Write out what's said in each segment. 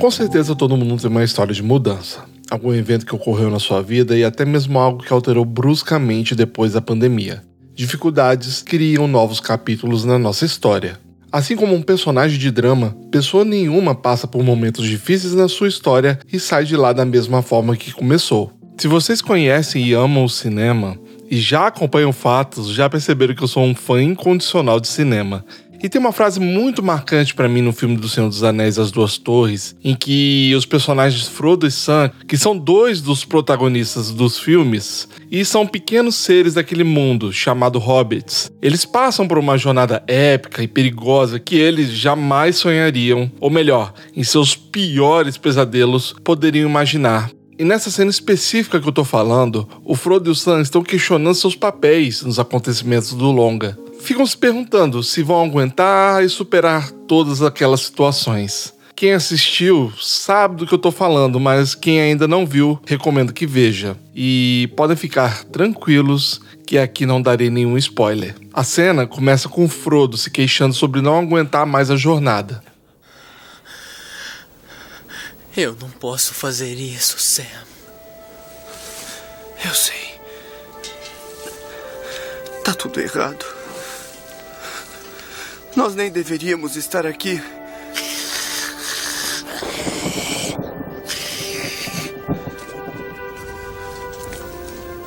Com certeza todo mundo tem uma história de mudança. Algum evento que ocorreu na sua vida e até mesmo algo que alterou bruscamente depois da pandemia. Dificuldades criam novos capítulos na nossa história. Assim como um personagem de drama, pessoa nenhuma passa por momentos difíceis na sua história e sai de lá da mesma forma que começou. Se vocês conhecem e amam o cinema e já acompanham fatos, já perceberam que eu sou um fã incondicional de cinema. E tem uma frase muito marcante para mim no filme do Senhor dos Anéis As Duas Torres, em que os personagens Frodo e Sam, que são dois dos protagonistas dos filmes, e são pequenos seres daquele mundo chamado hobbits. Eles passam por uma jornada épica e perigosa que eles jamais sonhariam, ou melhor, em seus piores pesadelos poderiam imaginar. E nessa cena específica que eu tô falando, o Frodo e o Sam estão questionando seus papéis nos acontecimentos do longa. Ficam se perguntando se vão aguentar e superar todas aquelas situações. Quem assistiu sabe do que eu tô falando, mas quem ainda não viu, recomendo que veja. E podem ficar tranquilos que aqui não darei nenhum spoiler. A cena começa com Frodo se queixando sobre não aguentar mais a jornada. Eu não posso fazer isso, Sam. Eu sei. Tá tudo errado. Nós nem deveríamos estar aqui.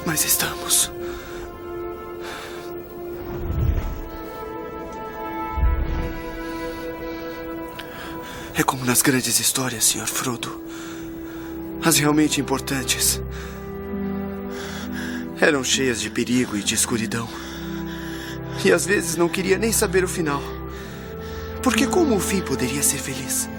Mas estamos. É como nas grandes histórias, Sr. Frodo. As realmente importantes eram cheias de perigo e de escuridão. E às vezes não queria nem saber o final. Porque como o fim poderia ser feliz?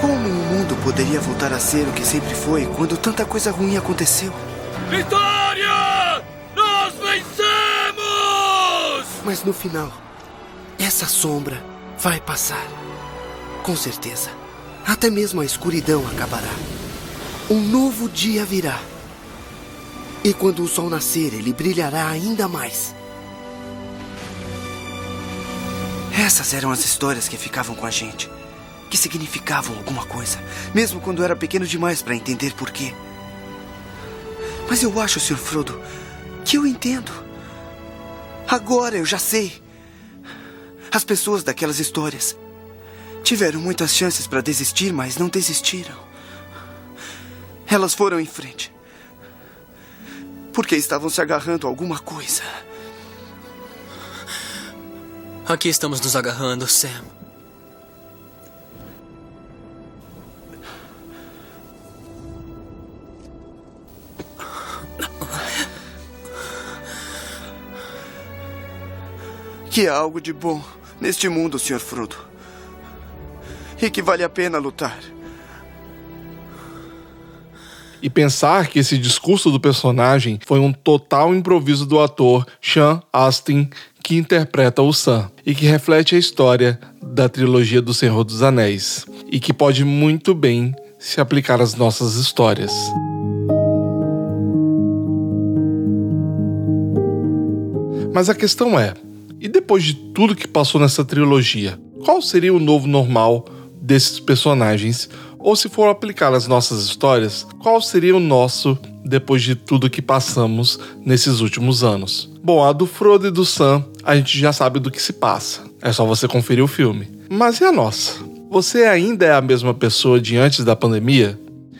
Como o mundo poderia voltar a ser o que sempre foi quando tanta coisa ruim aconteceu? Vitória! Nós vencemos! Mas no final, essa sombra vai passar. Com certeza. Até mesmo a escuridão acabará. Um novo dia virá. E quando o sol nascer, ele brilhará ainda mais. Essas eram as histórias que ficavam com a gente. Que significavam alguma coisa, mesmo quando era pequeno demais para entender por quê. Mas eu acho, Sr. Frodo, que eu entendo. Agora eu já sei. As pessoas daquelas histórias tiveram muitas chances para desistir, mas não desistiram. Elas foram em frente. Porque estavam se agarrando a alguma coisa. Aqui estamos nos agarrando, Sam. que há algo de bom neste mundo, Sr. Frodo. E que vale a pena lutar. E pensar que esse discurso do personagem foi um total improviso do ator Sean Astin, que interpreta o Sam, e que reflete a história da trilogia do Senhor dos Anéis, e que pode muito bem se aplicar às nossas histórias. Mas a questão é: e depois de tudo que passou nessa trilogia, qual seria o novo normal desses personagens? Ou se for aplicar as nossas histórias, qual seria o nosso depois de tudo que passamos nesses últimos anos? Bom, a do Frodo e do Sam, a gente já sabe do que se passa. É só você conferir o filme. Mas e a nossa? Você ainda é a mesma pessoa de antes da pandemia?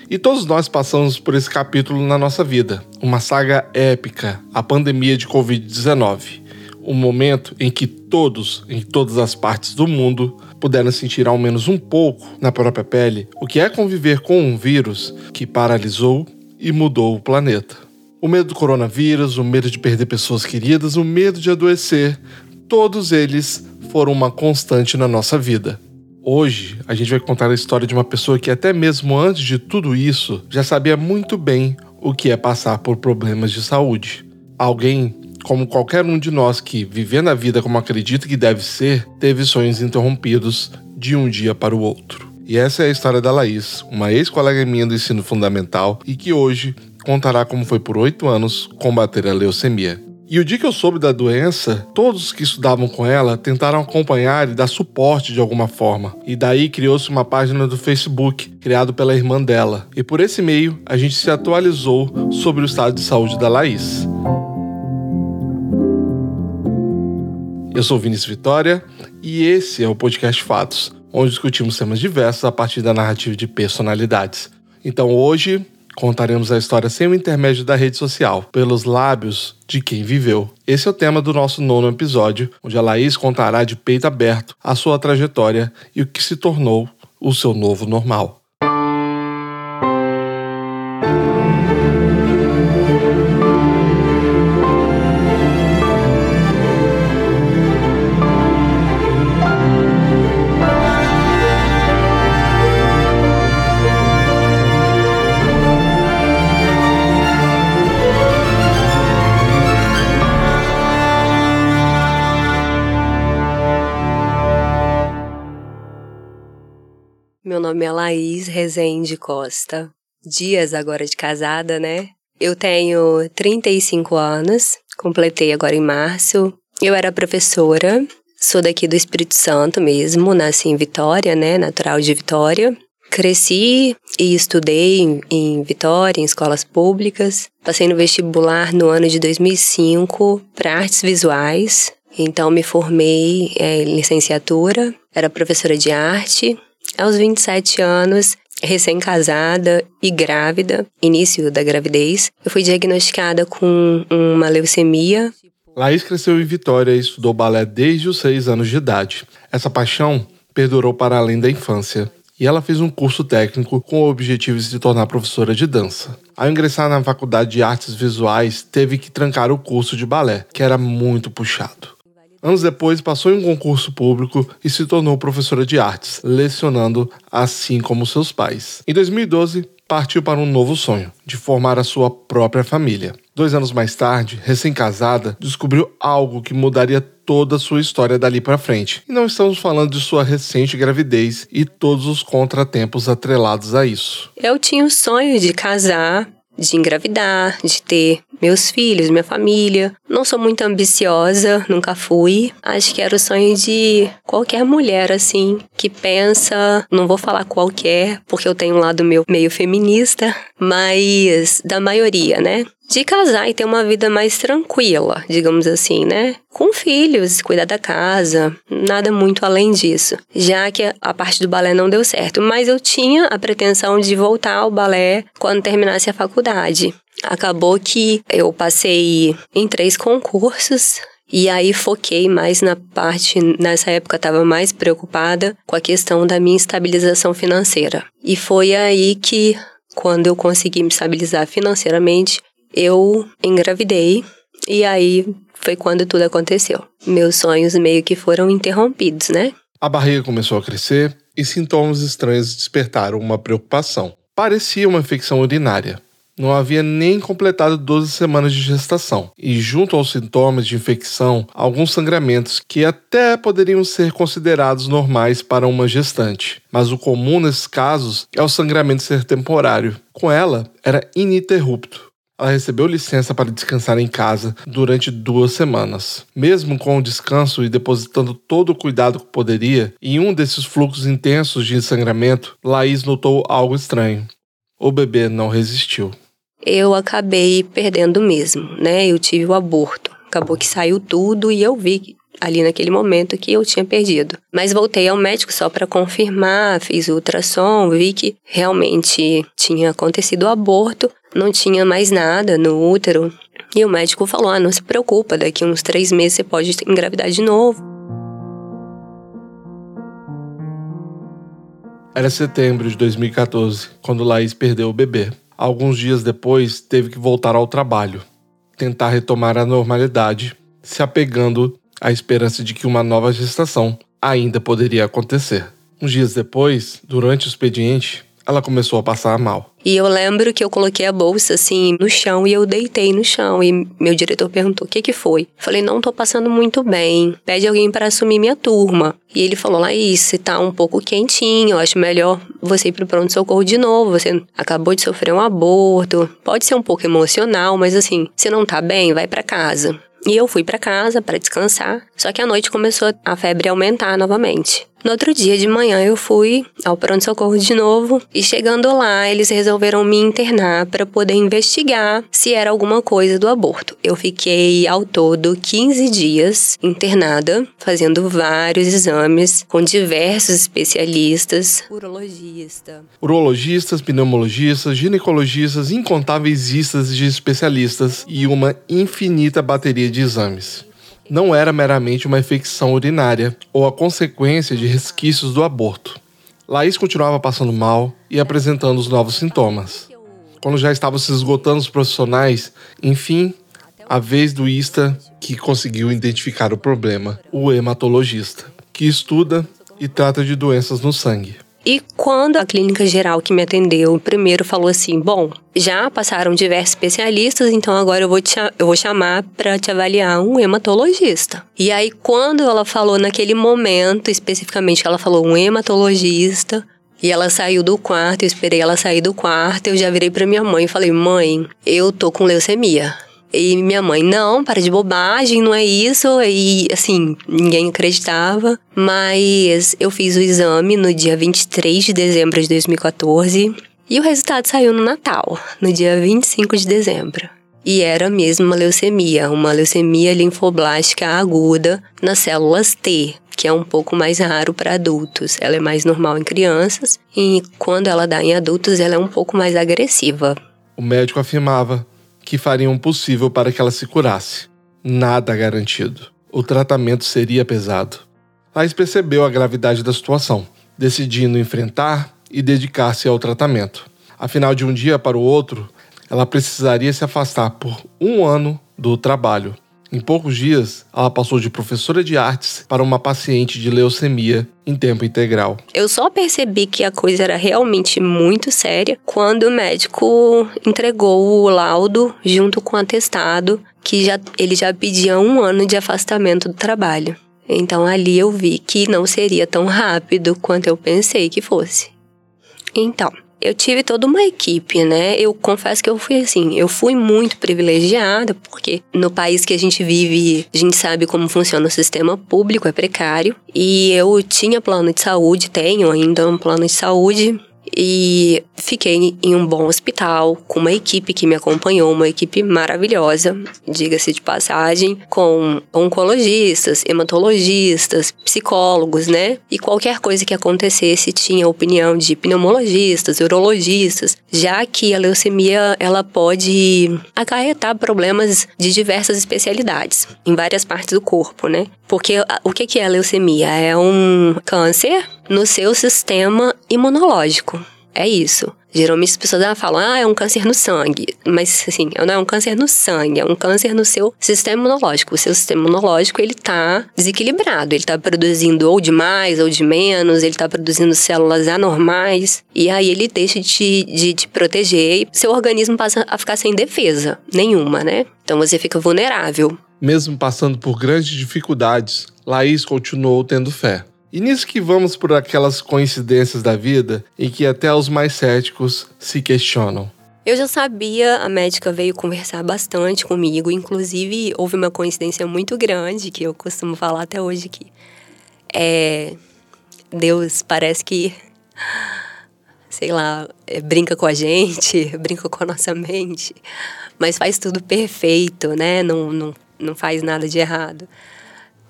E todos nós passamos por esse capítulo na nossa vida, uma saga épica, a pandemia de Covid-19 um momento em que todos, em todas as partes do mundo, puderam sentir ao menos um pouco na própria pele o que é conviver com um vírus que paralisou e mudou o planeta. O medo do coronavírus, o medo de perder pessoas queridas, o medo de adoecer, todos eles foram uma constante na nossa vida. Hoje, a gente vai contar a história de uma pessoa que, até mesmo antes de tudo isso, já sabia muito bem o que é passar por problemas de saúde. Alguém como qualquer um de nós que, vivendo a vida como acredita que deve ser, teve sonhos interrompidos de um dia para o outro. E essa é a história da Laís, uma ex-colega minha do ensino fundamental e que hoje contará como foi por oito anos combater a leucemia. E o dia que eu soube da doença, todos que estudavam com ela tentaram acompanhar e dar suporte de alguma forma. E daí criou-se uma página do Facebook, criado pela irmã dela. E por esse meio, a gente se atualizou sobre o estado de saúde da Laís. Eu sou Vinícius Vitória e esse é o podcast Fatos, onde discutimos temas diversos a partir da narrativa de personalidades. Então hoje Contaremos a história sem o intermédio da rede social, pelos lábios de quem viveu. Esse é o tema do nosso nono episódio, onde a Laís contará de peito aberto a sua trajetória e o que se tornou o seu novo normal. Meu nome é Laís Rezende Costa. Dias agora de casada, né? Eu tenho 35 anos, completei agora em março. Eu era professora, sou daqui do Espírito Santo mesmo, nasci em Vitória, né? Natural de Vitória. Cresci e estudei em, em Vitória, em escolas públicas. Passei no vestibular no ano de 2005 para artes visuais. Então me formei é, em licenciatura, era professora de arte aos 27 anos, recém-casada e grávida, início da gravidez, eu fui diagnosticada com uma leucemia. Laís cresceu em Vitória e estudou balé desde os seis anos de idade. Essa paixão perdurou para além da infância. E ela fez um curso técnico com o objetivo de se tornar professora de dança. Ao ingressar na faculdade de artes visuais, teve que trancar o curso de balé, que era muito puxado. Anos depois, passou em um concurso público e se tornou professora de artes, lecionando assim como seus pais. Em 2012, partiu para um novo sonho, de formar a sua própria família. Dois anos mais tarde, recém-casada, descobriu algo que mudaria toda a sua história dali para frente. E não estamos falando de sua recente gravidez e todos os contratempos atrelados a isso. Eu tinha o sonho de casar, de engravidar, de ter meus filhos, minha família. Não sou muito ambiciosa, nunca fui. Acho que era o sonho de qualquer mulher, assim, que pensa, não vou falar qualquer, porque eu tenho um lado meu meio feminista, mas da maioria, né? de casar e ter uma vida mais tranquila, digamos assim, né? Com filhos, cuidar da casa, nada muito além disso. Já que a parte do balé não deu certo, mas eu tinha a pretensão de voltar ao balé quando terminasse a faculdade. Acabou que eu passei em três concursos, e aí foquei mais na parte, nessa época estava mais preocupada com a questão da minha estabilização financeira. E foi aí que, quando eu consegui me estabilizar financeiramente, eu engravidei e aí foi quando tudo aconteceu. Meus sonhos meio que foram interrompidos, né? A barriga começou a crescer e sintomas estranhos despertaram uma preocupação. Parecia uma infecção urinária. Não havia nem completado 12 semanas de gestação, e junto aos sintomas de infecção, alguns sangramentos que até poderiam ser considerados normais para uma gestante. Mas o comum nesses casos é o sangramento ser temporário. Com ela, era ininterrupto. Ela recebeu licença para descansar em casa durante duas semanas. Mesmo com o descanso e depositando todo o cuidado que poderia, em um desses fluxos intensos de sangramento, Laís notou algo estranho. O bebê não resistiu. Eu acabei perdendo mesmo, né? Eu tive o aborto. Acabou que saiu tudo e eu vi ali naquele momento que eu tinha perdido. Mas voltei ao médico só para confirmar, fiz o ultrassom, vi que realmente tinha acontecido o aborto, não tinha mais nada no útero. E o médico falou: ah, não se preocupa, daqui uns três meses você pode engravidar de novo. Era setembro de 2014, quando Laís perdeu o bebê. Alguns dias depois, teve que voltar ao trabalho, tentar retomar a normalidade, se apegando à esperança de que uma nova gestação ainda poderia acontecer. Uns dias depois, durante o expediente, ela começou a passar mal. E eu lembro que eu coloquei a bolsa assim no chão e eu deitei no chão. E meu diretor perguntou: o que que foi? Falei: não tô passando muito bem. Pede alguém para assumir minha turma. E ele falou: Laís, você tá um pouco quentinho. Eu acho melhor você ir pro pronto-socorro de novo. Você acabou de sofrer um aborto. Pode ser um pouco emocional, mas assim, você não tá bem, vai para casa. E eu fui para casa para descansar, só que à noite começou a febre a aumentar novamente. No outro dia de manhã eu fui ao pronto-socorro de novo e chegando lá eles resolveram me internar para poder investigar se era alguma coisa do aborto. Eu fiquei ao todo 15 dias internada, fazendo vários exames com diversos especialistas, urologista, urologistas, pneumologistas, ginecologistas, incontáveis listas de especialistas e uma infinita bateria de exames não era meramente uma infecção urinária ou a consequência de resquícios do aborto. Laís continuava passando mal e apresentando os novos sintomas. Quando já estavam se esgotando os profissionais, enfim, a vez do ISTA que conseguiu identificar o problema, o hematologista, que estuda e trata de doenças no sangue. E quando a clínica geral que me atendeu primeiro falou assim: bom, já passaram diversos especialistas, então agora eu vou, te, eu vou chamar para te avaliar um hematologista. E aí, quando ela falou naquele momento, especificamente, ela falou um hematologista, e ela saiu do quarto, eu esperei ela sair do quarto, eu já virei para minha mãe e falei: "Mãe, eu tô com leucemia". E minha mãe, não, para de bobagem, não é isso. E assim, ninguém acreditava. Mas eu fiz o exame no dia 23 de dezembro de 2014. E o resultado saiu no Natal, no dia 25 de dezembro. E era mesmo uma leucemia, uma leucemia linfoblástica aguda nas células T, que é um pouco mais raro para adultos. Ela é mais normal em crianças e quando ela dá em adultos, ela é um pouco mais agressiva. O médico afirmava que fariam o possível para que ela se curasse. Nada garantido. O tratamento seria pesado. Laís percebeu a gravidade da situação, decidindo enfrentar e dedicar-se ao tratamento. Afinal, de um dia para o outro, ela precisaria se afastar por um ano do trabalho em poucos dias, ela passou de professora de artes para uma paciente de leucemia em tempo integral. Eu só percebi que a coisa era realmente muito séria quando o médico entregou o laudo junto com o atestado que já, ele já pedia um ano de afastamento do trabalho. Então ali eu vi que não seria tão rápido quanto eu pensei que fosse. Então, eu tive toda uma equipe, né? Eu confesso que eu fui assim, eu fui muito privilegiada, porque no país que a gente vive, a gente sabe como funciona o sistema público, é precário. E eu tinha plano de saúde, tenho ainda um plano de saúde e fiquei em um bom hospital, com uma equipe que me acompanhou, uma equipe maravilhosa, diga-se de passagem, com oncologistas, hematologistas, psicólogos, né? E qualquer coisa que acontecesse tinha opinião de pneumologistas, urologistas, já que a leucemia ela pode acarretar problemas de diversas especialidades em várias partes do corpo, né? Porque o que é a leucemia? É um câncer no seu sistema imunológico. É isso. Geralmente as pessoas falam, ah, é um câncer no sangue. Mas, assim, não é um câncer no sangue, é um câncer no seu sistema imunológico. O seu sistema imunológico, ele tá desequilibrado. Ele tá produzindo ou de mais ou de menos, ele tá produzindo células anormais. E aí ele deixa de, de te proteger e seu organismo passa a ficar sem defesa nenhuma, né? Então você fica vulnerável. Mesmo passando por grandes dificuldades, Laís continuou tendo fé. E nisso que vamos por aquelas coincidências da vida em que até os mais céticos se questionam. Eu já sabia, a médica veio conversar bastante comigo, inclusive houve uma coincidência muito grande que eu costumo falar até hoje que é Deus parece que sei lá, é, brinca com a gente, brinca com a nossa mente, mas faz tudo perfeito, né? Não, não não faz nada de errado.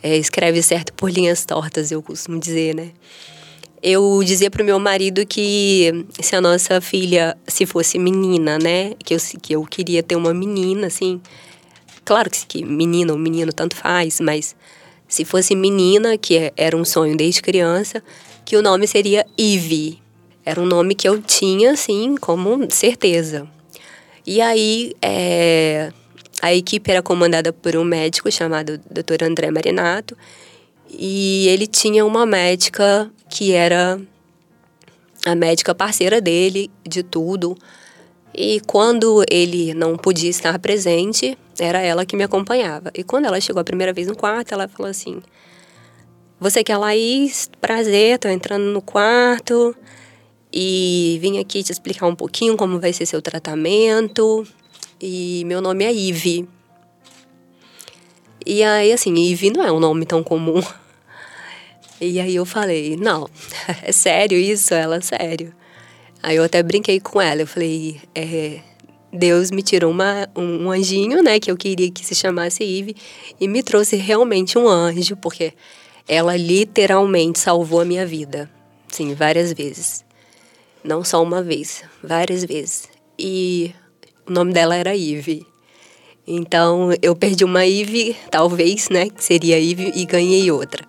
É, escreve certo por linhas tortas, eu costumo dizer, né? Eu dizia pro meu marido que se a nossa filha, se fosse menina, né? Que eu, que eu queria ter uma menina, assim. Claro que, que menina ou menino tanto faz, mas se fosse menina, que é, era um sonho desde criança, que o nome seria Ivy. Era um nome que eu tinha, assim, como certeza. E aí, é, a equipe era comandada por um médico chamado Dr. André Marinato e ele tinha uma médica que era a médica parceira dele de tudo. E quando ele não podia estar presente, era ela que me acompanhava. E quando ela chegou a primeira vez no quarto, ela falou assim: Você quer Laís? Prazer, tô entrando no quarto e vim aqui te explicar um pouquinho como vai ser seu tratamento e meu nome é Ive. E aí, assim, Ivy não é um nome tão comum. E aí eu falei, não, é sério isso? Ela, sério. Aí eu até brinquei com ela, eu falei, é, Deus me tirou uma, um, um anjinho, né, que eu queria que se chamasse Eve, e me trouxe realmente um anjo, porque ela literalmente salvou a minha vida. Sim, várias vezes. Não só uma vez, várias vezes. E o nome dela era Eve. Então eu perdi uma Eve, talvez, né, que seria Eve, e ganhei outra.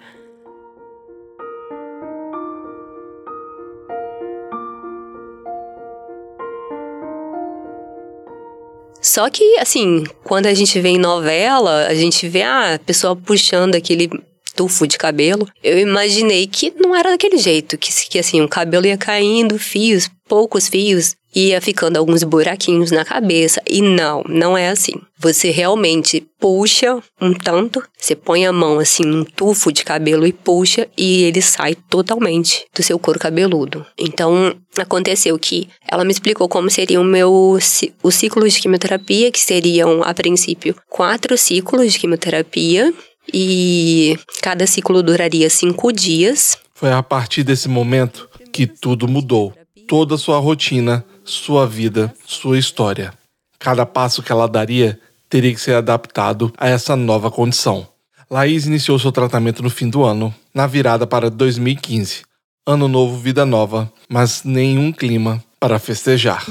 Só que, assim, quando a gente vê em novela, a gente vê ah, a pessoa puxando aquele tufo de cabelo. Eu imaginei que não era daquele jeito, que, que assim, o cabelo ia caindo, fios, poucos fios, ia ficando alguns buraquinhos na cabeça. E não, não é assim. Você realmente puxa um tanto, você põe a mão assim num tufo de cabelo e puxa e ele sai totalmente do seu couro cabeludo. Então, aconteceu que ela me explicou como seria o meu o ciclo de quimioterapia, que seriam a princípio quatro ciclos de quimioterapia e cada ciclo duraria cinco dias. Foi a partir desse momento que tudo mudou. Toda a sua rotina sua vida, sua história. Cada passo que ela daria teria que ser adaptado a essa nova condição. Laís iniciou seu tratamento no fim do ano, na virada para 2015. Ano novo, vida nova, mas nenhum clima para festejar.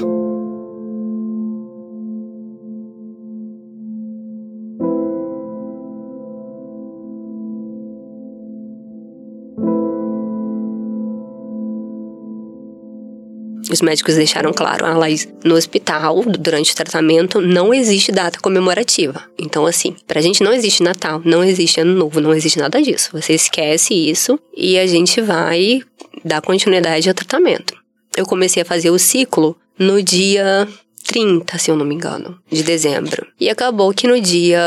Os médicos deixaram claro, a Laís, no hospital, durante o tratamento, não existe data comemorativa. Então, assim, pra gente não existe Natal, não existe Ano Novo, não existe nada disso. Você esquece isso e a gente vai dar continuidade ao tratamento. Eu comecei a fazer o ciclo no dia 30, se eu não me engano, de dezembro. E acabou que no dia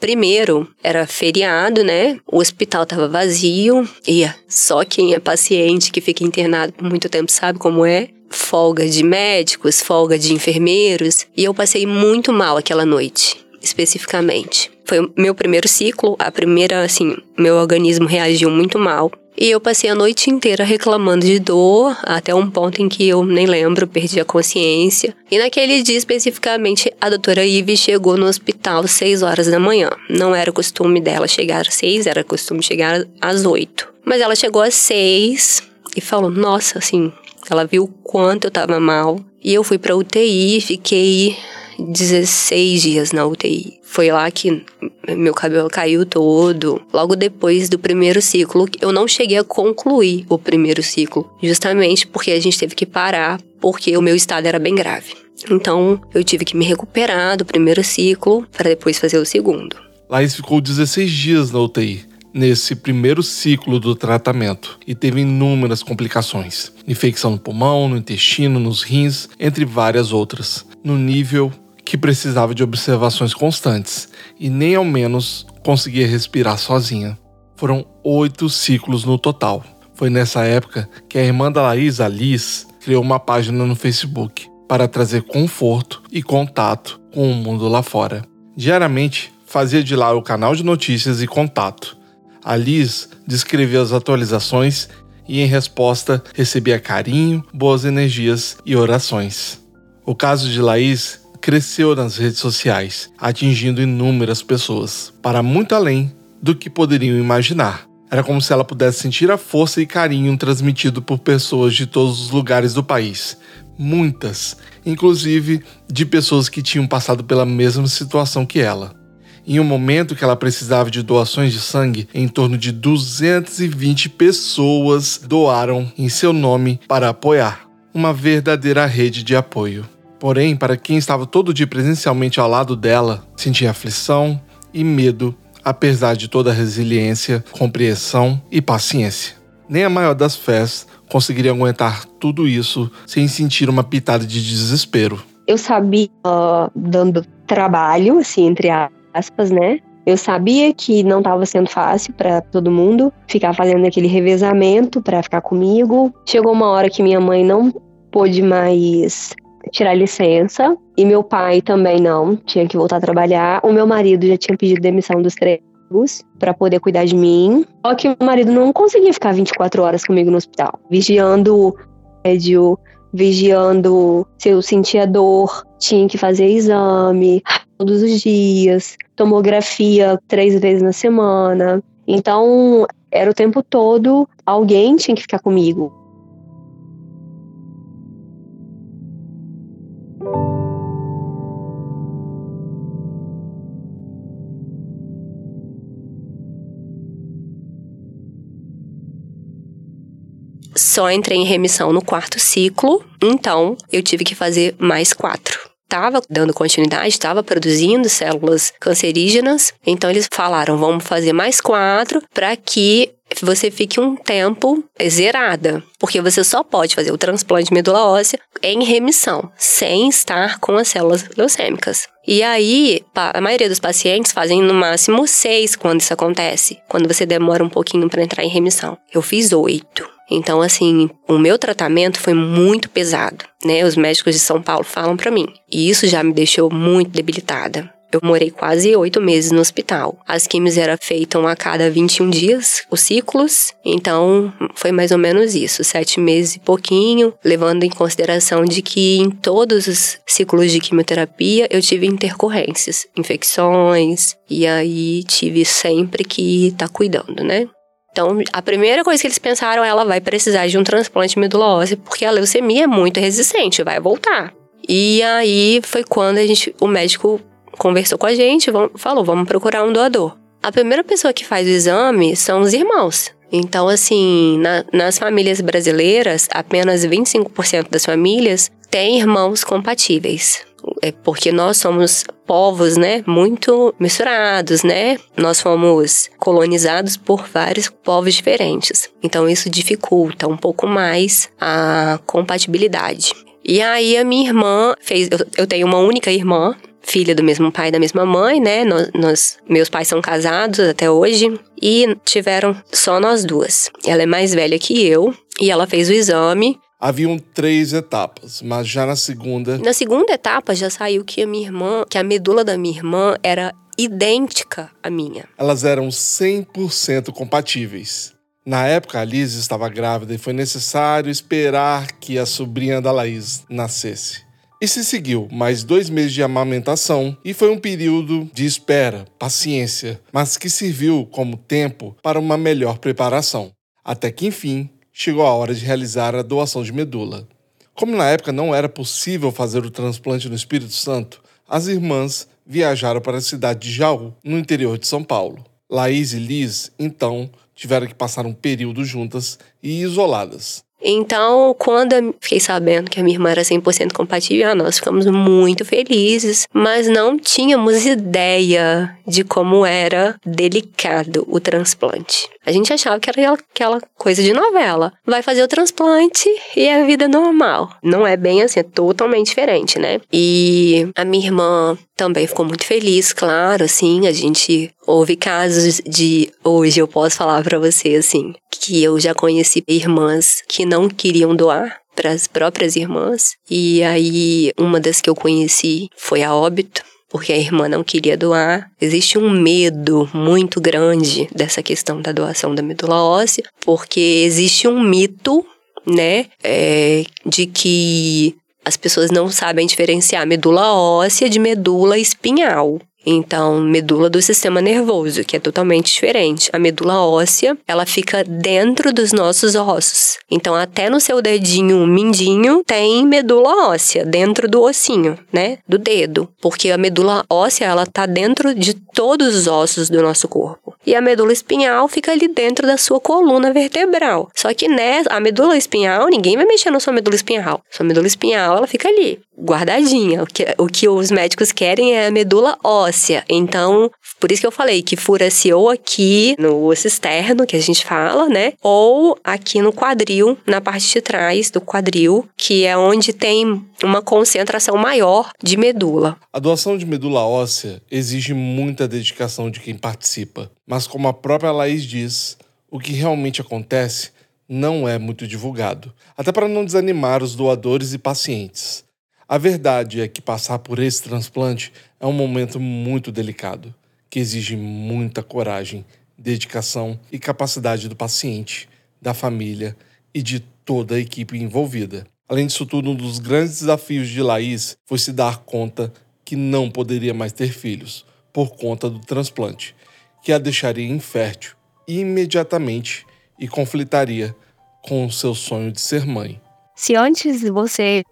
primeiro era feriado, né? O hospital tava vazio e só quem é paciente que fica internado por muito tempo sabe como é folga de médicos, folga de enfermeiros, e eu passei muito mal aquela noite, especificamente. Foi o meu primeiro ciclo, a primeira, assim, meu organismo reagiu muito mal. E eu passei a noite inteira reclamando de dor, até um ponto em que eu nem lembro, perdi a consciência. E naquele dia especificamente, a doutora Ive chegou no hospital às 6 horas da manhã. Não era costume dela chegar às 6, era costume chegar às 8. Mas ela chegou às 6 e falou: Nossa, assim, ela viu o quanto eu tava mal. E eu fui pra UTI, fiquei 16 dias na UTI. Foi lá que meu cabelo caiu todo. Logo depois do primeiro ciclo, eu não cheguei a concluir o primeiro ciclo, justamente porque a gente teve que parar, porque o meu estado era bem grave. Então, eu tive que me recuperar do primeiro ciclo para depois fazer o segundo. Laís ficou 16 dias na UTI nesse primeiro ciclo do tratamento e teve inúmeras complicações. Infecção no pulmão, no intestino, nos rins, entre várias outras, no nível que precisava de observações constantes e nem ao menos conseguia respirar sozinha. Foram oito ciclos no total. Foi nessa época que a irmã da Laís, a Liz, criou uma página no Facebook para trazer conforto e contato com o mundo lá fora. Diariamente, fazia de lá o canal de notícias e contato, a Liz descreveu as atualizações e, em resposta, recebia carinho, boas energias e orações. O caso de Laís cresceu nas redes sociais, atingindo inúmeras pessoas, para muito além do que poderiam imaginar. Era como se ela pudesse sentir a força e carinho transmitido por pessoas de todos os lugares do país. Muitas, inclusive de pessoas que tinham passado pela mesma situação que ela. Em um momento que ela precisava de doações de sangue, em torno de 220 pessoas doaram em seu nome para apoiar. Uma verdadeira rede de apoio. Porém, para quem estava todo dia presencialmente ao lado dela, sentia aflição e medo, apesar de toda a resiliência, compreensão e paciência. Nem a maior das fés conseguiria aguentar tudo isso sem sentir uma pitada de desespero. Eu sabia, uh, dando trabalho, assim, entre aspas, né? Eu sabia que não estava sendo fácil para todo mundo ficar fazendo aquele revezamento para ficar comigo. Chegou uma hora que minha mãe não pôde mais tirar licença e meu pai também não, tinha que voltar a trabalhar. O meu marido já tinha pedido demissão dos três para poder cuidar de mim. Só que o marido não conseguia ficar 24 horas comigo no hospital, vigiando o médio, vigiando se eu sentia dor, tinha que fazer exame todos os dias, tomografia três vezes na semana. Então, era o tempo todo alguém tinha que ficar comigo. Só entrei em remissão no quarto ciclo, então eu tive que fazer mais quatro estava dando continuidade, estava produzindo células cancerígenas. Então eles falaram: vamos fazer mais quatro para que você fique um tempo zerada, porque você só pode fazer o transplante de medula óssea em remissão, sem estar com as células leucêmicas. E aí, a maioria dos pacientes fazem no máximo seis quando isso acontece, quando você demora um pouquinho para entrar em remissão. Eu fiz oito. Então, assim, o meu tratamento foi muito pesado, né? Os médicos de São Paulo falam para mim. E isso já me deixou muito debilitada. Eu morei quase oito meses no hospital. As químicas eram feitas a cada 21 dias, os ciclos. Então, foi mais ou menos isso, sete meses e pouquinho, levando em consideração de que em todos os ciclos de quimioterapia eu tive intercorrências, infecções, e aí tive sempre que estar tá cuidando, né? Então, a primeira coisa que eles pensaram, ela vai precisar de um transplante medula óssea, porque a leucemia é muito resistente, vai voltar. E aí foi quando a gente, o médico conversou com a gente, falou, vamos procurar um doador. A primeira pessoa que faz o exame são os irmãos. Então, assim, na, nas famílias brasileiras, apenas 25% das famílias têm irmãos compatíveis é porque nós somos povos, né, muito misturados, né? Nós fomos colonizados por vários povos diferentes. Então isso dificulta um pouco mais a compatibilidade. E aí a minha irmã fez, eu, eu tenho uma única irmã, filha do mesmo pai e da mesma mãe, né? Nós, nós, meus pais são casados até hoje e tiveram só nós duas. Ela é mais velha que eu e ela fez o exame haviam três etapas, mas já na segunda. Na segunda etapa já saiu que a minha irmã, que a medula da minha irmã era idêntica à minha. Elas eram 100% compatíveis. Na época, a Liz estava grávida e foi necessário esperar que a sobrinha da Laís nascesse. E se seguiu mais dois meses de amamentação e foi um período de espera, paciência, mas que serviu como tempo para uma melhor preparação. Até que, enfim, chegou a hora de realizar a doação de medula. Como na época não era possível fazer o transplante no Espírito Santo, as irmãs viajaram para a cidade de Jaú, no interior de São Paulo. Laís e Liz, então, tiveram que passar um período juntas e isoladas. Então, quando eu fiquei sabendo que a minha irmã era 100% compatível, ah, nós ficamos muito felizes, mas não tínhamos ideia de como era delicado o transplante. A gente achava que era aquela coisa de novela. Vai fazer o transplante e é a vida normal. Não é bem assim, é totalmente diferente, né? E a minha irmã também ficou muito feliz, claro, assim, a gente houve casos de hoje eu posso falar para você assim, que eu já conheci irmãs que não queriam doar para as próprias irmãs e aí uma das que eu conheci foi a óbito porque a irmã não queria doar. Existe um medo muito grande dessa questão da doação da medula óssea, porque existe um mito, né, é, de que as pessoas não sabem diferenciar medula óssea de medula espinhal. Então, medula do sistema nervoso, que é totalmente diferente. A medula óssea, ela fica dentro dos nossos ossos. Então, até no seu dedinho mindinho tem medula óssea dentro do ossinho, né? Do dedo, porque a medula óssea ela tá dentro de todos os ossos do nosso corpo. E a medula espinhal fica ali dentro da sua coluna vertebral. Só que né, a medula espinhal, ninguém vai mexer na sua medula espinhal. Sua medula espinhal, ela fica ali, guardadinha. O que, o que os médicos querem é a medula óssea. Então, por isso que eu falei que fura-se ou aqui no osso externo, que a gente fala, né? Ou aqui no quadril, na parte de trás do quadril, que é onde tem uma concentração maior de medula. A doação de medula óssea exige muita dedicação de quem participa. Mas como a própria Laís diz, o que realmente acontece não é muito divulgado, até para não desanimar os doadores e pacientes. A verdade é que passar por esse transplante é um momento muito delicado que exige muita coragem, dedicação e capacidade do paciente, da família e de toda a equipe envolvida. Além disso tudo, um dos grandes desafios de Laís foi se dar conta que não poderia mais ter filhos por conta do transplante, que a deixaria infértil imediatamente e conflitaria com o seu sonho de ser mãe. Se antes você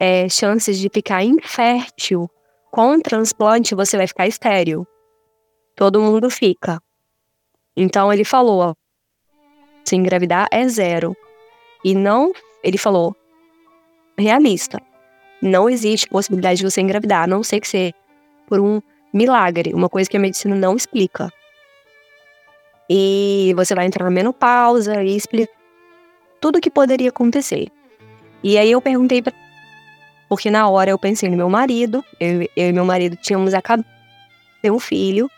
é, chances de ficar infértil com transplante, você vai ficar estéril. Todo mundo fica. Então ele falou, ó, se engravidar é zero. E não, ele falou, realista. Não existe possibilidade de você engravidar, a não ser que seja por um milagre, uma coisa que a medicina não explica. E você vai entrar na menopausa e explica tudo o que poderia acontecer. E aí eu perguntei pra... porque na hora eu pensei no meu marido, eu, eu e meu marido tínhamos acabado de ter um filho,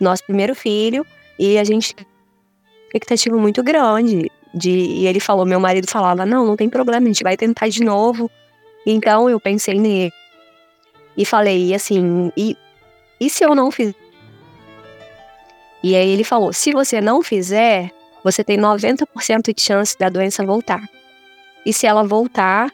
nosso primeiro filho, e a gente expectativa muito grande. De, e ele falou, meu marido falava, não, não tem problema, a gente vai tentar de novo. Então eu pensei nele. E falei assim, e, e se eu não fizer? E aí ele falou, se você não fizer, você tem 90% de chance da doença voltar. E se ela voltar,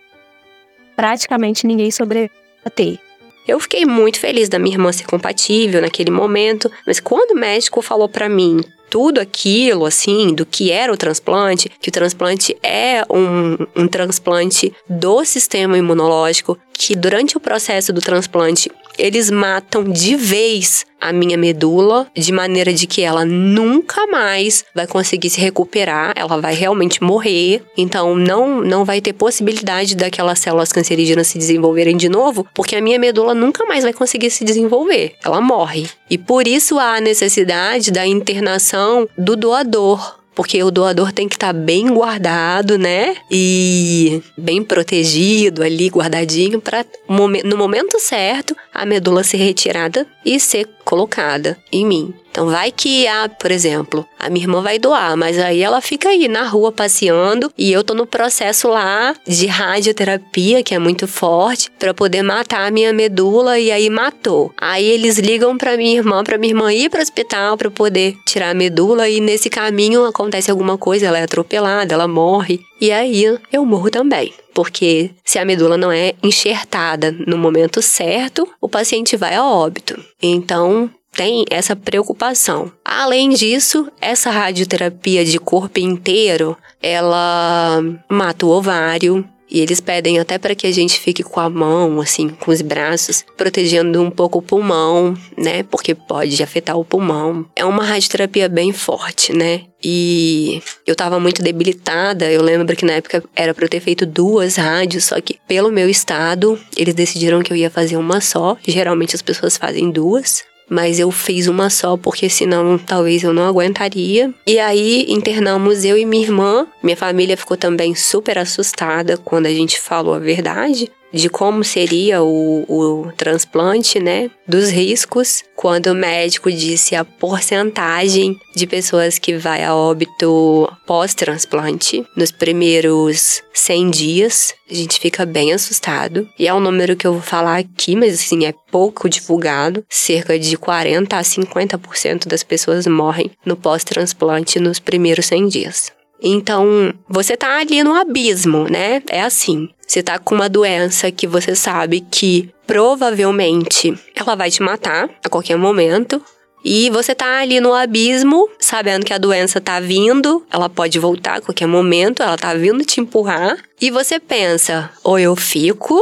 praticamente ninguém sobrevive a ter. Eu fiquei muito feliz da minha irmã ser compatível naquele momento, mas quando o médico falou para mim tudo aquilo, assim, do que era o transplante, que o transplante é um, um transplante do sistema imunológico, que durante o processo do transplante eles matam de vez a minha medula, de maneira de que ela nunca mais vai conseguir se recuperar, ela vai realmente morrer. Então não não vai ter possibilidade daquelas células cancerígenas se desenvolverem de novo, porque a minha medula nunca mais vai conseguir se desenvolver. Ela morre. E por isso há a necessidade da internação do doador porque o doador tem que estar tá bem guardado, né? E bem protegido ali, guardadinho, para no momento certo a medula ser retirada e ser colocada em mim. Então vai que a, por exemplo, a minha irmã vai doar, mas aí ela fica aí na rua passeando e eu tô no processo lá de radioterapia, que é muito forte, para poder matar a minha medula e aí matou. Aí eles ligam para minha irmã, para minha irmã ir para o hospital para poder tirar a medula e nesse caminho acontece alguma coisa, ela é atropelada, ela morre e aí eu morro também porque se a medula não é enxertada no momento certo, o paciente vai a óbito. Então, tem essa preocupação. Além disso, essa radioterapia de corpo inteiro, ela mata o ovário, e eles pedem até para que a gente fique com a mão, assim, com os braços, protegendo um pouco o pulmão, né? Porque pode afetar o pulmão. É uma radioterapia bem forte, né? E eu tava muito debilitada. Eu lembro que na época era para eu ter feito duas rádios, só que pelo meu estado, eles decidiram que eu ia fazer uma só. Geralmente as pessoas fazem duas mas eu fiz uma só porque senão talvez eu não aguentaria. E aí internamos eu e minha irmã. Minha família ficou também super assustada quando a gente falou a verdade, de como seria o, o transplante, né? Dos riscos. Quando o médico disse a porcentagem de pessoas que vai a óbito pós-transplante nos primeiros 100 dias, a gente fica bem assustado. E é um número que eu vou falar aqui, mas assim, é pouco divulgado. Cerca de 40 a 50% das pessoas morrem no pós-transplante nos primeiros 100 dias. Então, você tá ali no abismo, né? É assim. Você tá com uma doença que você sabe que provavelmente ela vai te matar a qualquer momento. E você tá ali no abismo, sabendo que a doença tá vindo, ela pode voltar a qualquer momento, ela tá vindo te empurrar. E você pensa, ou eu fico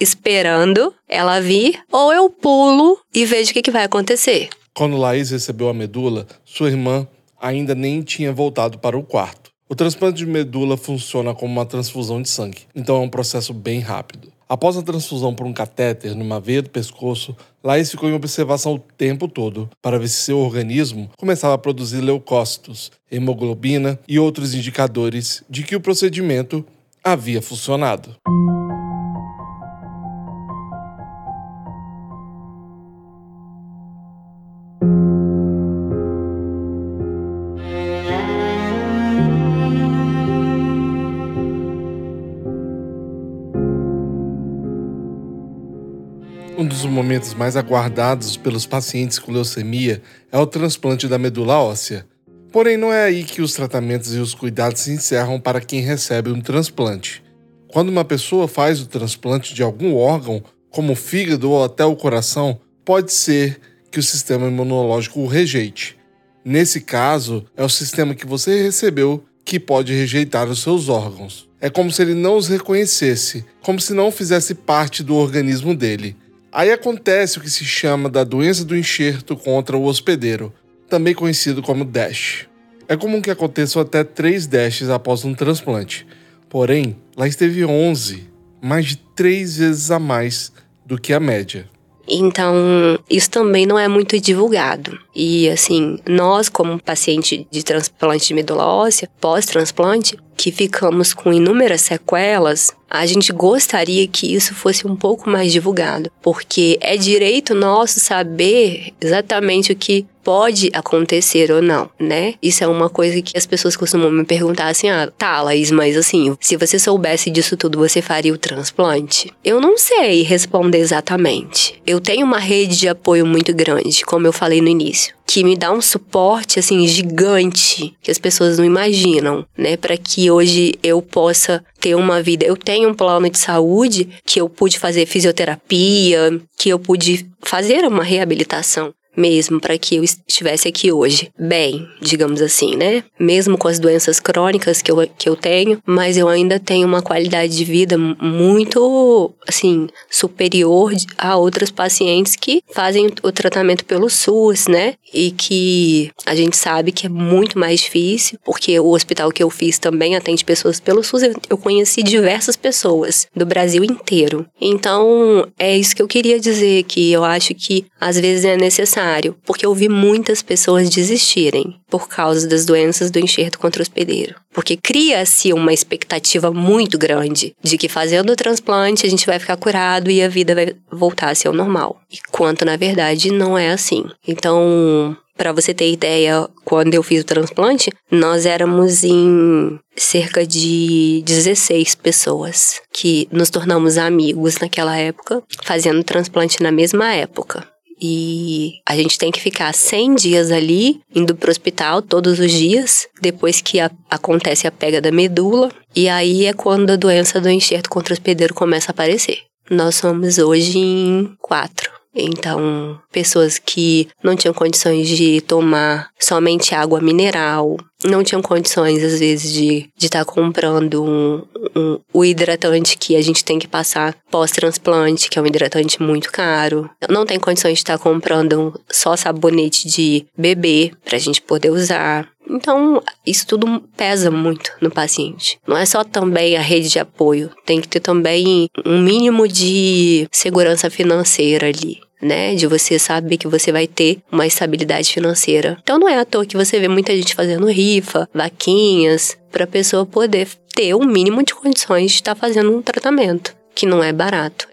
esperando ela vir, ou eu pulo e vejo o que, que vai acontecer. Quando Laís recebeu a medula, sua irmã ainda nem tinha voltado para o quarto. O transplante de medula funciona como uma transfusão de sangue, então é um processo bem rápido. Após a transfusão por um catéter numa veia do pescoço, Laís ficou em observação o tempo todo para ver se seu organismo começava a produzir leucócitos, hemoglobina e outros indicadores de que o procedimento havia funcionado. Momentos mais aguardados pelos pacientes com leucemia é o transplante da medula óssea. Porém, não é aí que os tratamentos e os cuidados se encerram para quem recebe um transplante. Quando uma pessoa faz o transplante de algum órgão, como o fígado ou até o coração, pode ser que o sistema imunológico o rejeite. Nesse caso, é o sistema que você recebeu que pode rejeitar os seus órgãos. É como se ele não os reconhecesse, como se não fizesse parte do organismo dele. Aí acontece o que se chama da doença do enxerto contra o hospedeiro, também conhecido como DASH. É comum que aconteçam até três DASHs após um transplante, porém, lá esteve 11, mais de três vezes a mais do que a média. Então, isso também não é muito divulgado. E, assim, nós, como paciente de transplante de medula óssea, pós-transplante, que ficamos com inúmeras sequelas, a gente gostaria que isso fosse um pouco mais divulgado, porque é direito nosso saber exatamente o que pode acontecer ou não, né? Isso é uma coisa que as pessoas costumam me perguntar assim: ah, tá, Laís, mas assim, se você soubesse disso tudo, você faria o transplante? Eu não sei responder exatamente. Eu tenho uma rede de apoio muito grande, como eu falei no início que me dá um suporte assim gigante que as pessoas não imaginam, né, para que hoje eu possa ter uma vida. Eu tenho um plano de saúde que eu pude fazer fisioterapia, que eu pude fazer uma reabilitação mesmo para que eu estivesse aqui hoje. Bem, digamos assim, né? Mesmo com as doenças crônicas que eu, que eu tenho, mas eu ainda tenho uma qualidade de vida muito, assim, superior a outras pacientes que fazem o tratamento pelo SUS, né? E que a gente sabe que é muito mais difícil, porque o hospital que eu fiz também atende pessoas pelo SUS. Eu, eu conheci diversas pessoas do Brasil inteiro. Então, é isso que eu queria dizer, que eu acho que às vezes é necessário porque eu vi muitas pessoas desistirem por causa das doenças do enxerto contra hospedeiro. Porque cria-se uma expectativa muito grande de que fazendo o transplante a gente vai ficar curado e a vida vai voltar a ser o normal. Enquanto na verdade não é assim. Então, para você ter ideia, quando eu fiz o transplante, nós éramos em cerca de 16 pessoas que nos tornamos amigos naquela época, fazendo transplante na mesma época. E a gente tem que ficar 100 dias ali, indo pro hospital todos os dias, depois que a, acontece a pega da medula. E aí é quando a doença do enxerto contra hospedeiro começa a aparecer. Nós somos hoje em quatro. Então, pessoas que não tinham condições de tomar somente água mineral, não tinham condições, às vezes, de estar tá comprando um, um, o hidratante que a gente tem que passar pós-transplante, que é um hidratante muito caro. Não tem condições de estar tá comprando só sabonete de bebê para a gente poder usar. Então, isso tudo pesa muito no paciente. Não é só também a rede de apoio, tem que ter também um mínimo de segurança financeira ali né? De você saber que você vai ter uma estabilidade financeira. Então não é à toa que você vê muita gente fazendo rifa, vaquinhas, para a pessoa poder ter o um mínimo de condições de estar tá fazendo um tratamento, que não é barato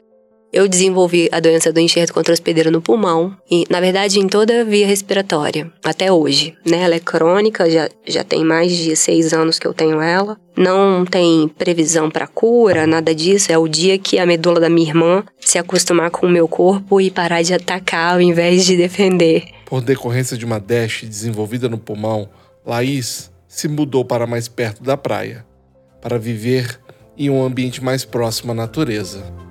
eu desenvolvi a doença do enxerto contra hospedeiro no pulmão e, na verdade, em toda a via respiratória, até hoje, né? Ela é crônica, já, já tem mais de seis anos que eu tenho ela. Não tem previsão para cura, nada disso. É o dia que a medula da minha irmã se acostumar com o meu corpo e parar de atacar ao invés de defender. Por decorrência de uma DASH desenvolvida no pulmão, Laís se mudou para mais perto da praia, para viver em um ambiente mais próximo à natureza.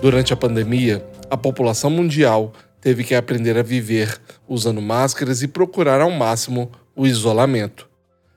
Durante a pandemia, a população mundial teve que aprender a viver usando máscaras e procurar ao máximo o isolamento.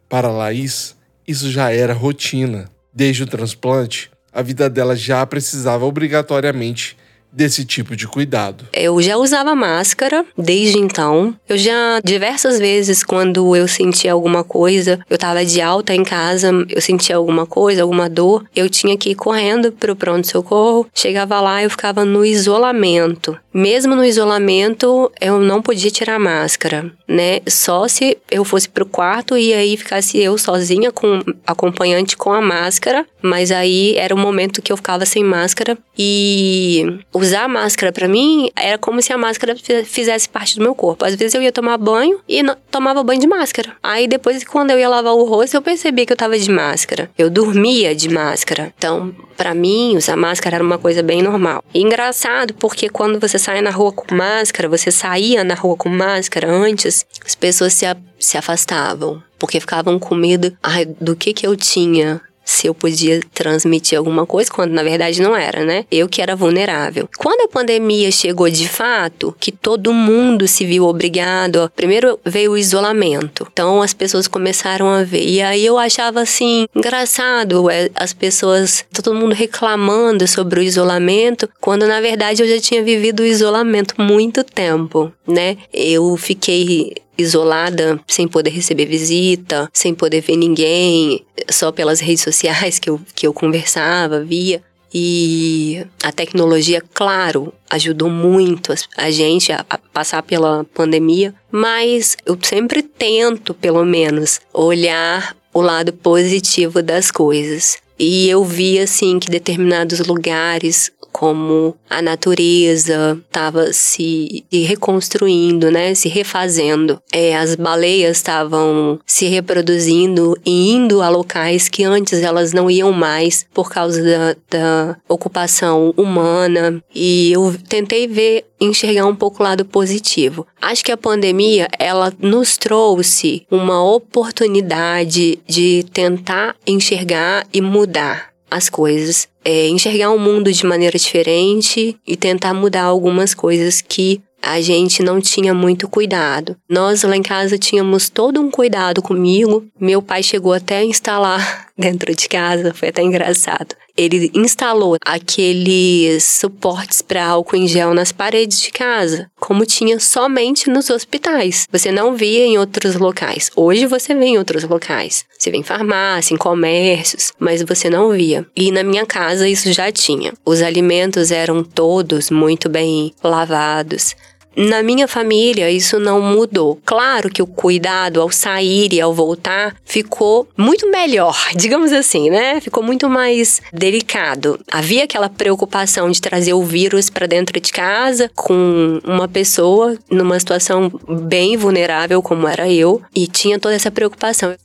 Para Laís, isso já era rotina. Desde o transplante, a vida dela já precisava obrigatoriamente desse tipo de cuidado. Eu já usava máscara desde então. Eu já diversas vezes quando eu sentia alguma coisa, eu tava de alta em casa, eu sentia alguma coisa, alguma dor, eu tinha que ir correndo pro pronto socorro. Chegava lá, eu ficava no isolamento. Mesmo no isolamento, eu não podia tirar máscara, né? Só se eu fosse pro quarto e aí ficasse eu sozinha com acompanhante com a máscara, mas aí era o momento que eu ficava sem máscara e o usar máscara para mim era como se a máscara fizesse parte do meu corpo. Às vezes eu ia tomar banho e tomava banho de máscara. Aí depois, quando eu ia lavar o rosto, eu percebia que eu tava de máscara. Eu dormia de máscara. Então, para mim, usar máscara era uma coisa bem normal. E engraçado porque quando você sai na rua com máscara, você saía na rua com máscara antes, as pessoas se, se afastavam. Porque ficavam com medo ai, do que que eu tinha se eu podia transmitir alguma coisa, quando na verdade não era, né? Eu que era vulnerável. Quando a pandemia chegou de fato, que todo mundo se viu obrigado, primeiro veio o isolamento. Então as pessoas começaram a ver. E aí eu achava assim, engraçado, é, as pessoas, todo mundo reclamando sobre o isolamento, quando na verdade eu já tinha vivido o isolamento muito tempo, né? Eu fiquei isolada, sem poder receber visita, sem poder ver ninguém, só pelas redes sociais que eu, que eu conversava, via. E a tecnologia, claro, ajudou muito a gente a, passar pela pandemia, mas eu sempre tento, pelo menos, olhar o lado positivo das coisas. E eu vi assim que determinados lugares como a natureza estava se reconstruindo, né, se refazendo. É, as baleias estavam se reproduzindo e indo a locais que antes elas não iam mais por causa da, da ocupação humana. E eu tentei ver enxergar um pouco o lado positivo. Acho que a pandemia, ela nos trouxe uma oportunidade de tentar enxergar e mudar as coisas, é, enxergar o mundo de maneira diferente e tentar mudar algumas coisas que a gente não tinha muito cuidado. Nós lá em casa tínhamos todo um cuidado comigo. Meu pai chegou até a instalar dentro de casa, foi até engraçado. Ele instalou aqueles suportes para álcool em gel nas paredes de casa, como tinha somente nos hospitais. Você não via em outros locais. Hoje você vê em outros locais. Você vê em farmácia, em comércios, mas você não via. E na minha casa isso já tinha. Os alimentos eram todos muito bem lavados. Na minha família, isso não mudou. Claro que o cuidado ao sair e ao voltar ficou muito melhor, digamos assim, né? Ficou muito mais delicado. Havia aquela preocupação de trazer o vírus para dentro de casa com uma pessoa numa situação bem vulnerável como era eu e tinha toda essa preocupação.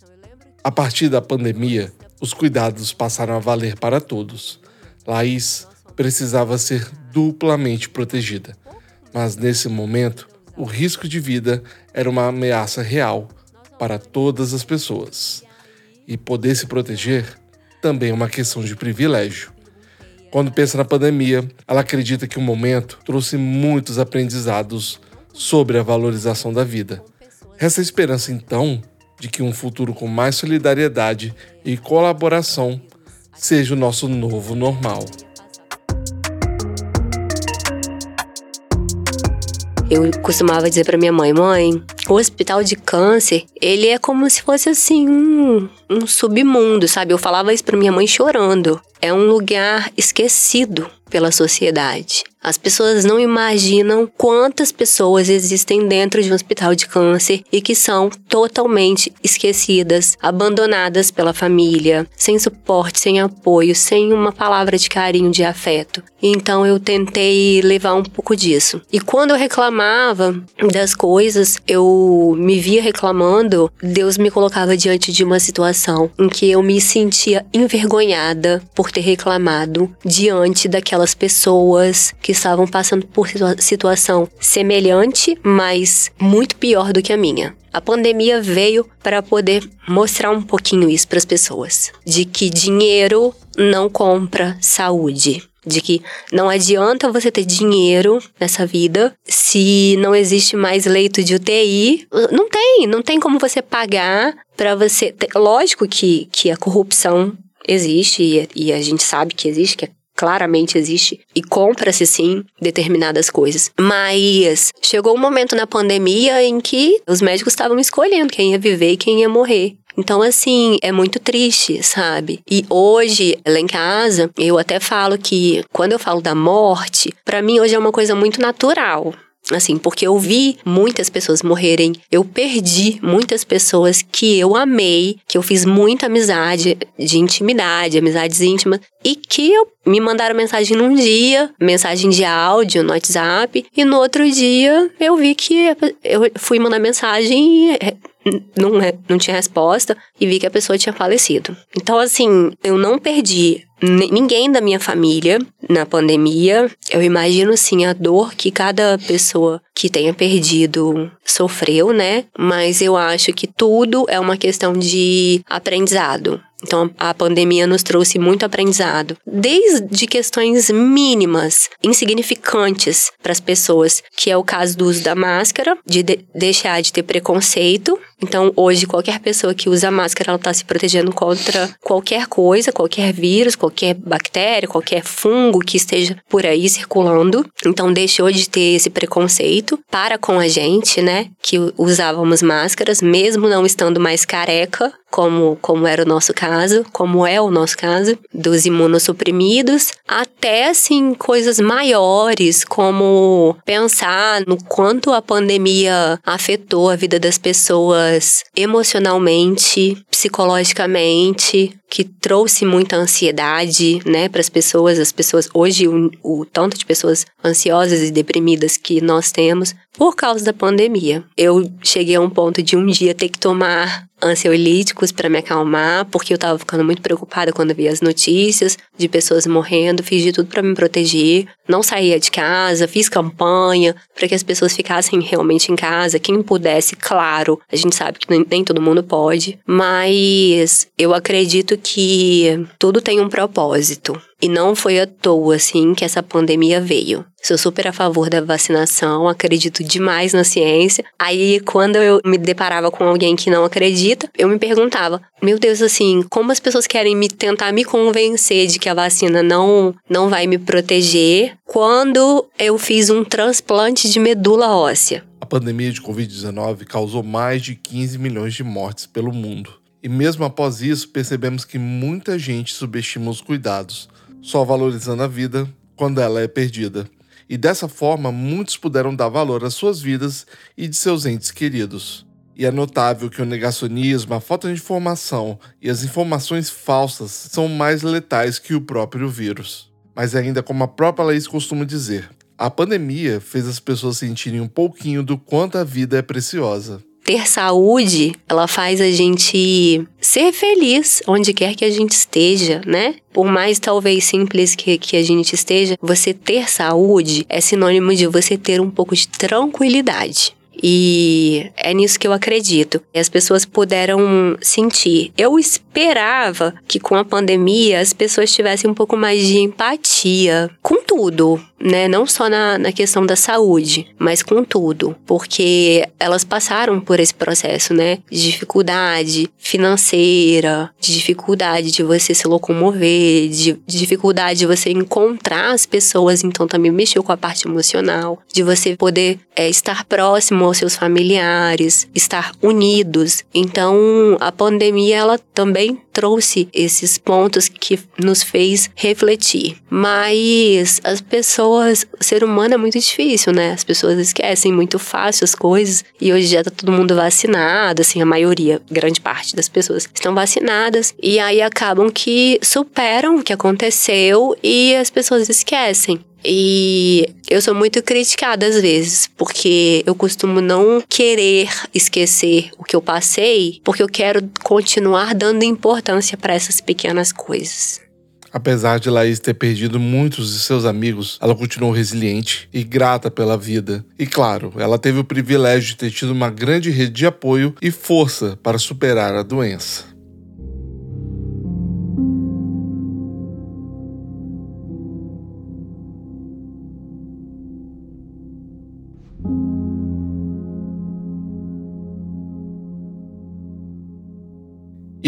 A partir da pandemia, os cuidados passaram a valer para todos. Laís precisava ser duplamente protegida mas nesse momento, o risco de vida era uma ameaça real para todas as pessoas. E poder se proteger também é uma questão de privilégio. Quando pensa na pandemia, ela acredita que o momento trouxe muitos aprendizados sobre a valorização da vida. Resta a esperança, então, de que um futuro com mais solidariedade e colaboração seja o nosso novo normal. Eu costumava dizer para minha mãe, mãe, o hospital de câncer, ele é como se fosse assim um, um submundo, sabe? Eu falava isso para minha mãe chorando. É um lugar esquecido pela sociedade. As pessoas não imaginam quantas pessoas existem dentro de um hospital de câncer e que são totalmente esquecidas, abandonadas pela família, sem suporte, sem apoio, sem uma palavra de carinho, de afeto. Então eu tentei levar um pouco disso. E quando eu reclamava das coisas, eu me via reclamando, Deus me colocava diante de uma situação em que eu me sentia envergonhada por ter reclamado diante daquelas pessoas que estavam passando por situação semelhante, mas muito pior do que a minha. A pandemia veio para poder mostrar um pouquinho isso para as pessoas, de que dinheiro não compra saúde de que não adianta você ter dinheiro nessa vida se não existe mais leito de UTI. Não tem, não tem como você pagar para você. Lógico que, que a corrupção existe e, e a gente sabe que existe, que é claramente existe e compra-se sim determinadas coisas. Mas chegou um momento na pandemia em que os médicos estavam escolhendo quem ia viver e quem ia morrer. Então, assim, é muito triste, sabe? E hoje, lá em casa, eu até falo que quando eu falo da morte, para mim hoje é uma coisa muito natural Assim, porque eu vi muitas pessoas morrerem, eu perdi muitas pessoas que eu amei, que eu fiz muita amizade, de intimidade, amizades íntimas, e que eu, me mandaram mensagem num dia, mensagem de áudio no WhatsApp, e no outro dia eu vi que eu fui mandar mensagem e não, não tinha resposta e vi que a pessoa tinha falecido. Então, assim, eu não perdi ninguém da minha família na pandemia. Eu imagino, sim, a dor que cada pessoa que tenha perdido sofreu, né? Mas eu acho que tudo é uma questão de aprendizado. Então, a pandemia nos trouxe muito aprendizado, desde questões mínimas, insignificantes para as pessoas, que é o caso do uso da máscara, de, de deixar de ter preconceito. Então, hoje, qualquer pessoa que usa máscara, ela está se protegendo contra qualquer coisa, qualquer vírus, qualquer bactéria, qualquer fungo que esteja por aí circulando. Então, deixou de ter esse preconceito para com a gente, né? Que usávamos máscaras, mesmo não estando mais careca, como, como era o nosso caso, como é o nosso caso, dos imunossuprimidos, até assim coisas maiores, como pensar no quanto a pandemia afetou a vida das pessoas emocionalmente, psicologicamente, que trouxe muita ansiedade, né, para as pessoas. As pessoas hoje o, o tanto de pessoas ansiosas e deprimidas que nós temos por causa da pandemia. Eu cheguei a um ponto de um dia ter que tomar ansiolíticos para me acalmar, porque eu tava ficando muito preocupada quando via as notícias de pessoas morrendo, fiz de tudo para me proteger, não saía de casa, fiz campanha para que as pessoas ficassem realmente em casa, quem pudesse, claro, a gente sabe que nem, nem todo mundo pode, mas eu acredito que tudo tem um propósito. E não foi à toa, assim, que essa pandemia veio. Sou super a favor da vacinação, acredito demais na ciência. Aí, quando eu me deparava com alguém que não acredita, eu me perguntava: meu Deus, assim, como as pessoas querem me tentar me convencer de que a vacina não, não vai me proteger quando eu fiz um transplante de medula óssea? A pandemia de Covid-19 causou mais de 15 milhões de mortes pelo mundo. E mesmo após isso, percebemos que muita gente subestima os cuidados só valorizando a vida quando ela é perdida. E dessa forma, muitos puderam dar valor às suas vidas e de seus entes queridos. E é notável que o negacionismo, a falta de informação e as informações falsas são mais letais que o próprio vírus. Mas ainda como a própria Laís costuma dizer, a pandemia fez as pessoas sentirem um pouquinho do quanto a vida é preciosa ter saúde, ela faz a gente ser feliz onde quer que a gente esteja, né? Por mais talvez simples que, que a gente esteja, você ter saúde é sinônimo de você ter um pouco de tranquilidade. E é nisso que eu acredito. E as pessoas puderam sentir. Eu esperava que com a pandemia as pessoas tivessem um pouco mais de empatia com tudo, né? Não só na, na questão da saúde, mas com tudo. Porque elas passaram por esse processo, né? De dificuldade financeira, de dificuldade de você se locomover, de, de dificuldade de você encontrar as pessoas, então também mexeu com a parte emocional, de você poder é, estar próximo aos seus familiares, estar unidos. Então, a pandemia ela também trouxe esses pontos que nos fez refletir. Mas as pessoas, o ser humano é muito difícil, né? As pessoas esquecem muito fácil as coisas e hoje já tá todo mundo vacinado, assim, a maioria, grande parte das pessoas estão vacinadas e aí acabam que superam o que aconteceu e as pessoas esquecem. E eu sou muito criticada às vezes, porque eu costumo não querer esquecer o que eu passei, porque eu quero continuar dando importância para essas pequenas coisas. Apesar de Laís ter perdido muitos de seus amigos, ela continuou resiliente e grata pela vida. E claro, ela teve o privilégio de ter tido uma grande rede de apoio e força para superar a doença.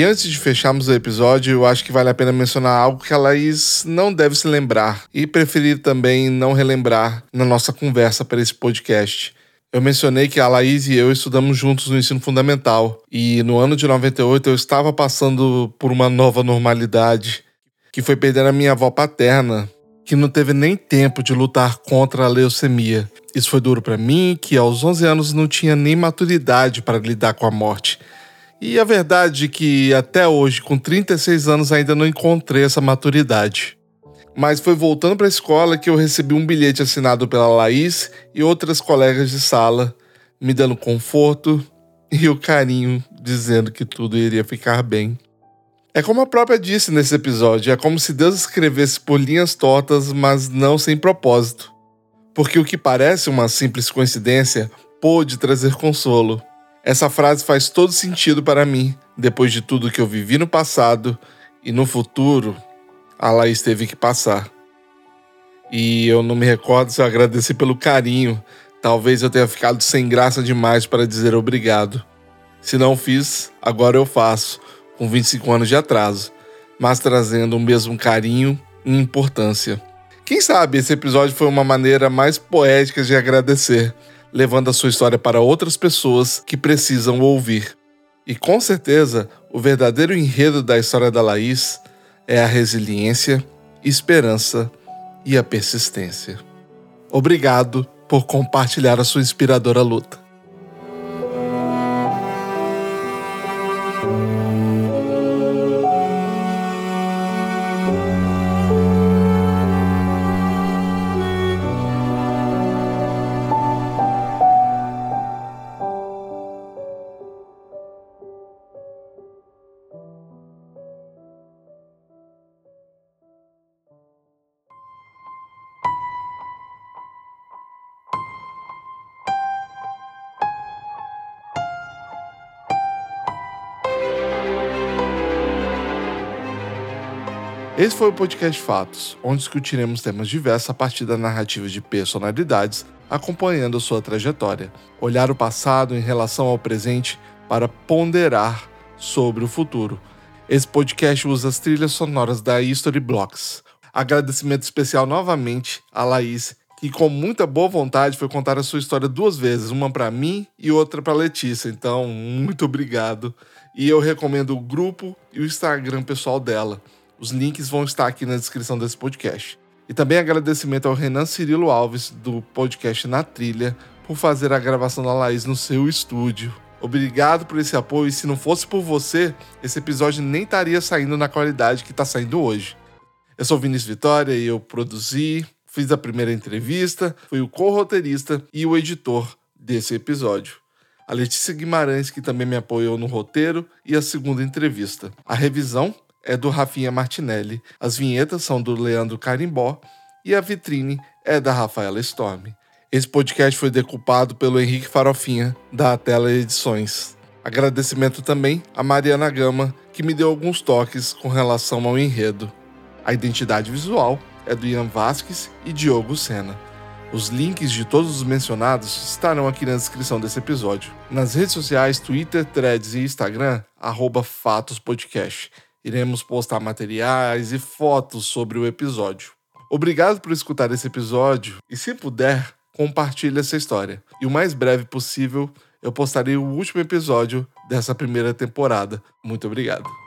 E antes de fecharmos o episódio, eu acho que vale a pena mencionar algo que a Laís não deve se lembrar e preferir também não relembrar na nossa conversa para esse podcast. Eu mencionei que a Laís e eu estudamos juntos no ensino fundamental e no ano de 98 eu estava passando por uma nova normalidade, que foi perder a minha avó paterna, que não teve nem tempo de lutar contra a leucemia. Isso foi duro para mim, que aos 11 anos não tinha nem maturidade para lidar com a morte. E a verdade é que até hoje, com 36 anos, ainda não encontrei essa maturidade. Mas foi voltando para a escola que eu recebi um bilhete assinado pela Laís e outras colegas de sala, me dando conforto e o carinho, dizendo que tudo iria ficar bem. É como a própria disse nesse episódio, é como se Deus escrevesse por linhas tortas, mas não sem propósito. Porque o que parece uma simples coincidência pôde trazer consolo. Essa frase faz todo sentido para mim, depois de tudo que eu vivi no passado e no futuro, a Laís teve que passar. E eu não me recordo se eu agradeci pelo carinho. Talvez eu tenha ficado sem graça demais para dizer obrigado. Se não fiz, agora eu faço, com 25 anos de atraso, mas trazendo o mesmo carinho e importância. Quem sabe esse episódio foi uma maneira mais poética de agradecer, levando a sua história para outras pessoas que precisam ouvir. E com certeza, o verdadeiro enredo da história da Laís é a resiliência, esperança e a persistência. Obrigado por compartilhar a sua inspiradora luta. Esse foi o podcast Fatos, onde discutiremos temas diversos a partir da narrativa de personalidades acompanhando a sua trajetória. Olhar o passado em relação ao presente para ponderar sobre o futuro. Esse podcast usa as trilhas sonoras da History Blocks. Agradecimento especial novamente a Laís, que com muita boa vontade foi contar a sua história duas vezes, uma para mim e outra para Letícia. Então, muito obrigado. E eu recomendo o grupo e o Instagram pessoal dela. Os links vão estar aqui na descrição desse podcast. E também agradecimento ao Renan Cirilo Alves, do podcast Na Trilha, por fazer a gravação da Laís no seu estúdio. Obrigado por esse apoio e se não fosse por você, esse episódio nem estaria saindo na qualidade que está saindo hoje. Eu sou Vinícius Vitória e eu produzi, fiz a primeira entrevista, fui o co-roteirista e o editor desse episódio. A Letícia Guimarães, que também me apoiou no roteiro, e a segunda entrevista. A revisão é do Rafinha Martinelli, as vinhetas são do Leandro Carimbó e a vitrine é da Rafaela Storm. Esse podcast foi decupado pelo Henrique Farofinha, da Tela Edições. Agradecimento também a Mariana Gama, que me deu alguns toques com relação ao enredo. A identidade visual é do Ian Vasques e Diogo Sena. Os links de todos os mencionados estarão aqui na descrição desse episódio. Nas redes sociais, Twitter, Threads e Instagram, arroba Fatos Podcast. Iremos postar materiais e fotos sobre o episódio. Obrigado por escutar esse episódio e, se puder, compartilhe essa história. E o mais breve possível, eu postarei o último episódio dessa primeira temporada. Muito obrigado.